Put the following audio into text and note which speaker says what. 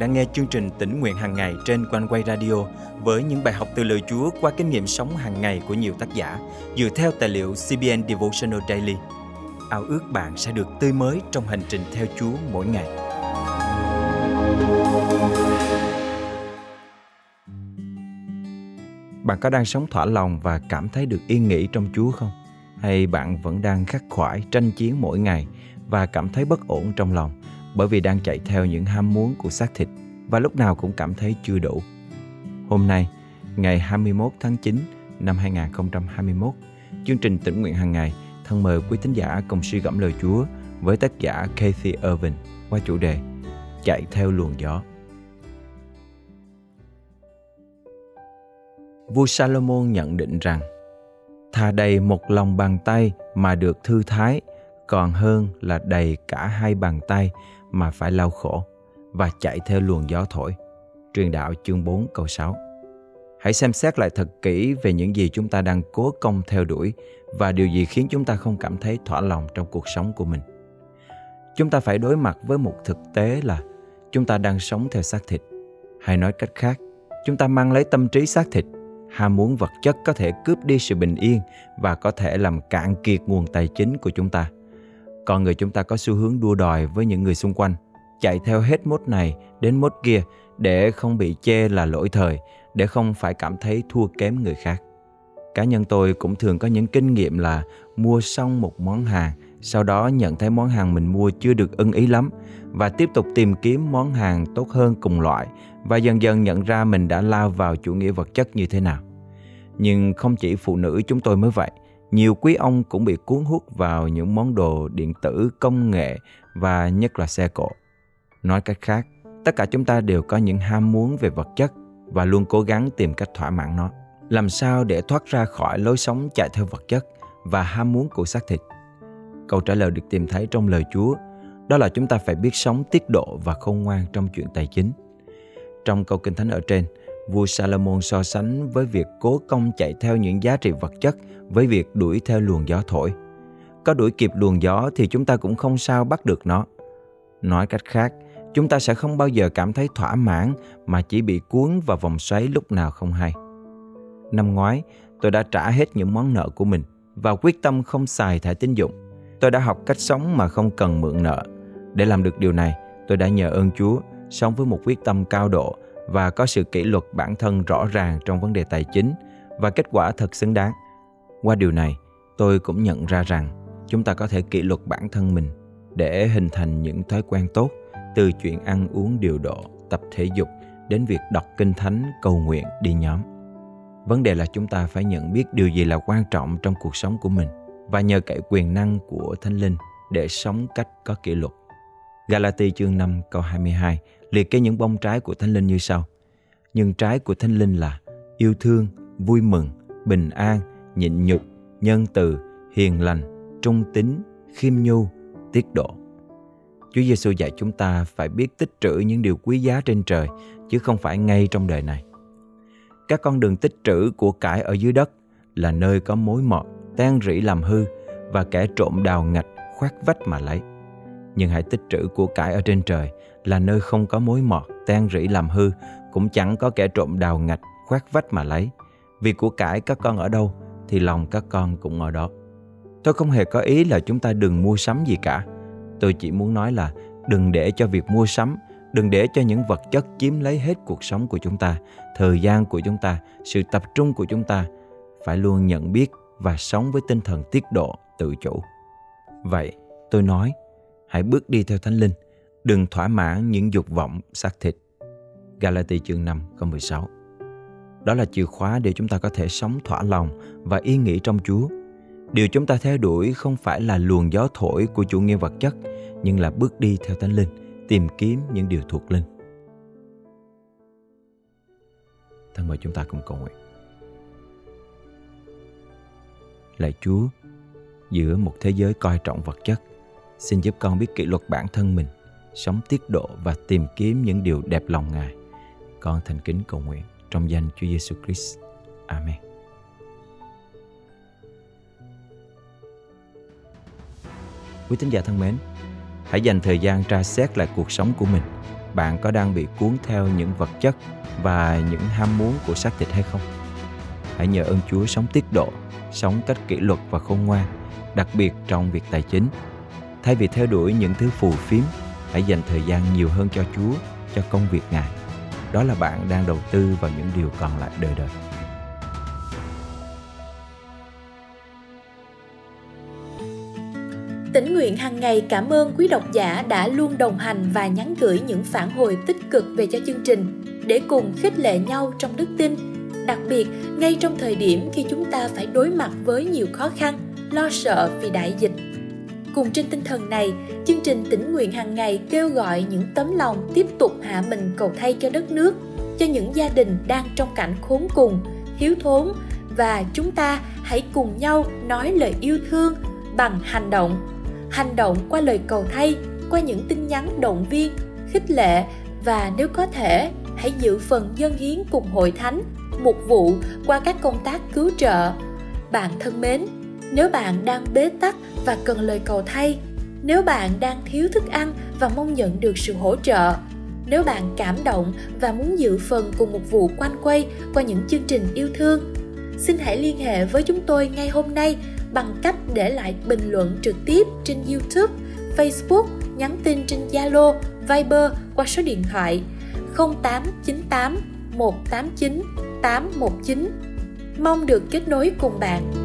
Speaker 1: đang nghe chương trình tỉnh nguyện hàng ngày trên quanh quay radio với những bài học từ lời Chúa qua kinh nghiệm sống hàng ngày của nhiều tác giả dựa theo tài liệu CBN Devotional Daily. Ao ước bạn sẽ được tươi mới trong hành trình theo Chúa mỗi ngày. Bạn có đang sống thỏa lòng và cảm thấy được yên nghỉ trong Chúa không? Hay bạn vẫn đang khắc khoải, tranh chiến mỗi ngày và cảm thấy bất ổn trong lòng bởi vì đang chạy theo những ham muốn của xác thịt và lúc nào cũng cảm thấy chưa đủ. Hôm nay, ngày 21 tháng 9 năm 2021, chương trình tỉnh nguyện hàng ngày thân mời quý thính giả cùng suy gẫm lời Chúa với tác giả Kathy Irvin qua chủ đề Chạy theo luồng gió. Vua Salomon nhận định rằng thà đầy một lòng bàn tay mà được thư thái còn hơn là đầy cả hai bàn tay mà phải lao khổ và chạy theo luồng gió thổi. Truyền đạo chương 4 câu 6 Hãy xem xét lại thật kỹ về những gì chúng ta đang cố công theo đuổi và điều gì khiến chúng ta không cảm thấy thỏa lòng trong cuộc sống của mình. Chúng ta phải đối mặt với một thực tế là chúng ta đang sống theo xác thịt. Hay nói cách khác, chúng ta mang lấy tâm trí xác thịt. Ham muốn vật chất có thể cướp đi sự bình yên và có thể làm cạn kiệt nguồn tài chính của chúng ta. Con người chúng ta có xu hướng đua đòi với những người xung quanh, chạy theo hết mốt này đến mốt kia để không bị chê là lỗi thời, để không phải cảm thấy thua kém người khác. Cá nhân tôi cũng thường có những kinh nghiệm là mua xong một món hàng, sau đó nhận thấy món hàng mình mua chưa được ưng ý lắm và tiếp tục tìm kiếm món hàng tốt hơn cùng loại và dần dần nhận ra mình đã lao vào chủ nghĩa vật chất như thế nào. Nhưng không chỉ phụ nữ chúng tôi mới vậy, nhiều quý ông cũng bị cuốn hút vào những món đồ điện tử, công nghệ và nhất là xe cộ. Nói cách khác, tất cả chúng ta đều có những ham muốn về vật chất và luôn cố gắng tìm cách thỏa mãn nó. Làm sao để thoát ra khỏi lối sống chạy theo vật chất và ham muốn của xác thịt? Câu trả lời được tìm thấy trong lời Chúa, đó là chúng ta phải biết sống tiết độ và khôn ngoan trong chuyện tài chính. Trong câu kinh thánh ở trên, vua Salomon so sánh với việc cố công chạy theo những giá trị vật chất với việc đuổi theo luồng gió thổi. Có đuổi kịp luồng gió thì chúng ta cũng không sao bắt được nó. Nói cách khác, chúng ta sẽ không bao giờ cảm thấy thỏa mãn mà chỉ bị cuốn vào vòng xoáy lúc nào không hay. Năm ngoái, tôi đã trả hết những món nợ của mình và quyết tâm không xài thẻ tín dụng. Tôi đã học cách sống mà không cần mượn nợ. Để làm được điều này, tôi đã nhờ ơn Chúa sống với một quyết tâm cao độ và có sự kỷ luật bản thân rõ ràng trong vấn đề tài chính và kết quả thật xứng đáng. Qua điều này, tôi cũng nhận ra rằng chúng ta có thể kỷ luật bản thân mình để hình thành những thói quen tốt từ chuyện ăn uống điều độ, tập thể dục đến việc đọc kinh thánh, cầu nguyện, đi nhóm. Vấn đề là chúng ta phải nhận biết điều gì là quan trọng trong cuộc sống của mình và nhờ cậy quyền năng của Thánh Linh để sống cách có kỷ luật. Galati chương 5 câu 22 liệt kê những bông trái của Thánh Linh như sau. Nhưng trái của Thánh Linh là yêu thương, vui mừng, bình an, nhịn nhục, nhân từ, hiền lành, trung tín, khiêm nhu, tiết độ. Chúa Giêsu dạy chúng ta phải biết tích trữ những điều quý giá trên trời chứ không phải ngay trong đời này. Các con đường tích trữ của cải ở dưới đất là nơi có mối mọt, tan rỉ làm hư và kẻ trộm đào ngạch khoát vách mà lấy. Nhưng hãy tích trữ của cải ở trên trời là nơi không có mối mọt, tan rỉ làm hư, cũng chẳng có kẻ trộm đào ngạch khoát vách mà lấy. Vì của cải các con ở đâu thì lòng các con cũng ở đó. Tôi không hề có ý là chúng ta đừng mua sắm gì cả. Tôi chỉ muốn nói là đừng để cho việc mua sắm, đừng để cho những vật chất chiếm lấy hết cuộc sống của chúng ta, thời gian của chúng ta, sự tập trung của chúng ta. Phải luôn nhận biết và sống với tinh thần tiết độ, tự chủ. Vậy, tôi nói, hãy bước đi theo Thánh Linh, đừng thỏa mãn những dục vọng xác thịt. Galati chương 5 câu 16 đó là chìa khóa để chúng ta có thể sống thỏa lòng và yên nghỉ trong Chúa. Điều chúng ta theo đuổi không phải là luồng gió thổi của chủ nghĩa vật chất, nhưng là bước đi theo Thánh Linh, tìm kiếm những điều thuộc linh. Thân mời chúng ta cùng cầu nguyện. Lạy Chúa, giữa một thế giới coi trọng vật chất, xin giúp con biết kỷ luật bản thân mình, sống tiết độ và tìm kiếm những điều đẹp lòng Ngài. Con thành kính cầu nguyện trong danh Chúa Giêsu Christ. Amen. Quý tín giả thân mến, hãy dành thời gian tra xét lại cuộc sống của mình bạn có đang bị cuốn theo những vật chất và những ham muốn của xác thịt hay không hãy nhờ ơn chúa sống tiết độ sống cách kỷ luật và khôn ngoan đặc biệt trong việc tài chính thay vì theo đuổi những thứ phù phiếm hãy dành thời gian nhiều hơn cho chúa cho công việc ngài đó là bạn đang đầu tư vào những điều còn lại đời đời
Speaker 2: Tỉnh nguyện hàng ngày cảm ơn quý độc giả đã luôn đồng hành và nhắn gửi những phản hồi tích cực về cho chương trình để cùng khích lệ nhau trong đức tin. Đặc biệt, ngay trong thời điểm khi chúng ta phải đối mặt với nhiều khó khăn, lo sợ vì đại dịch. Cùng trên tinh thần này, chương trình tỉnh nguyện hàng ngày kêu gọi những tấm lòng tiếp tục hạ mình cầu thay cho đất nước, cho những gia đình đang trong cảnh khốn cùng, thiếu thốn và chúng ta hãy cùng nhau nói lời yêu thương bằng hành động. Hành động qua lời cầu thay qua những tin nhắn động viên khích lệ và nếu có thể hãy giữ phần dân hiến cùng hội thánh mục vụ qua các công tác cứu trợ. Bạn thân mến nếu bạn đang bế tắc và cần lời cầu thay nếu bạn đang thiếu thức ăn và mong nhận được sự hỗ trợ nếu bạn cảm động và muốn dự phần cùng một vụ quanh quay qua những chương trình yêu thương xin hãy liên hệ với chúng tôi ngay hôm nay bằng cách để lại bình luận trực tiếp trên YouTube, Facebook, nhắn tin trên Zalo, Viber qua số điện thoại 0898 189 819. Mong được kết nối cùng bạn.